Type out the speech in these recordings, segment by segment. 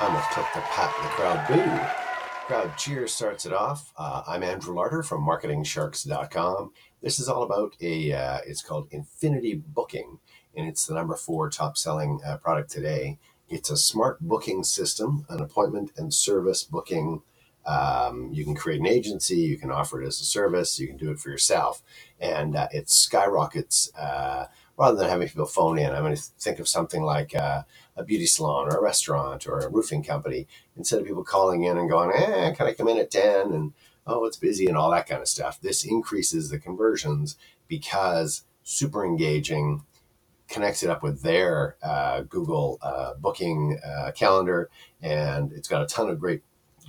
I'm going to click the pat the crowd boo. Crowd cheer starts it off. Uh, I'm Andrew Larter from MarketingSharks.com. This is all about a, uh, it's called Infinity Booking, and it's the number four top selling uh, product today. It's a smart booking system, an appointment and service booking. Um, you can create an agency, you can offer it as a service, you can do it for yourself, and uh, it skyrockets. Uh, rather than having people phone in, I'm going to think of something like uh, a beauty salon or a restaurant or a roofing company. Instead of people calling in and going, eh, can I come in at 10? And oh, it's busy and all that kind of stuff. This increases the conversions because super engaging connects it up with their uh, Google uh, booking uh, calendar, and it's got a ton of great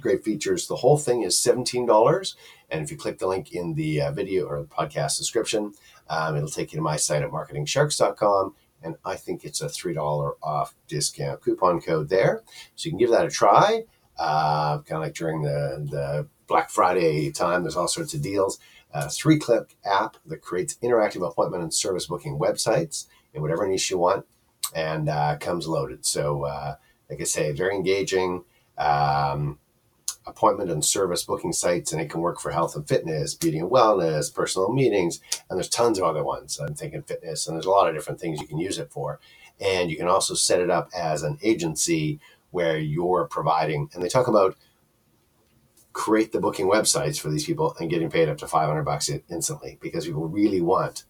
great features. The whole thing is seventeen dollars, and if you click the link in the uh, video or podcast description, um, it'll take you to my site at marketingsharks.com. And I think it's a $3 off discount coupon code there. So you can give that a try. Uh, kind of like during the, the Black Friday time, there's all sorts of deals. A three click app that creates interactive appointment and service booking websites in whatever niche you want and uh, comes loaded. So, uh, like I say, very engaging. Um, appointment and service booking sites, and it can work for health and fitness, beauty and wellness, personal meetings, and there's tons of other ones. I'm thinking fitness, and there's a lot of different things you can use it for. And you can also set it up as an agency where you're providing, and they talk about create the booking websites for these people and getting paid up to 500 bucks instantly because people really want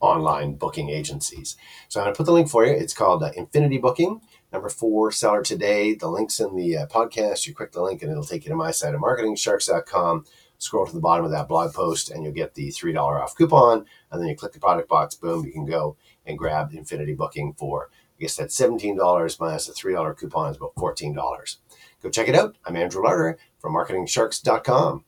online booking agencies. So I'm going to put the link for you. It's called uh, Infinity Booking Number four, seller today. The link's in the uh, podcast. You click the link and it'll take you to my site at marketingsharks.com. Scroll to the bottom of that blog post and you'll get the $3 off coupon. And then you click the product box, boom, you can go and grab Infinity Booking for, I guess that's $17 minus the $3 coupon is about $14. Go check it out. I'm Andrew Larder from marketingsharks.com.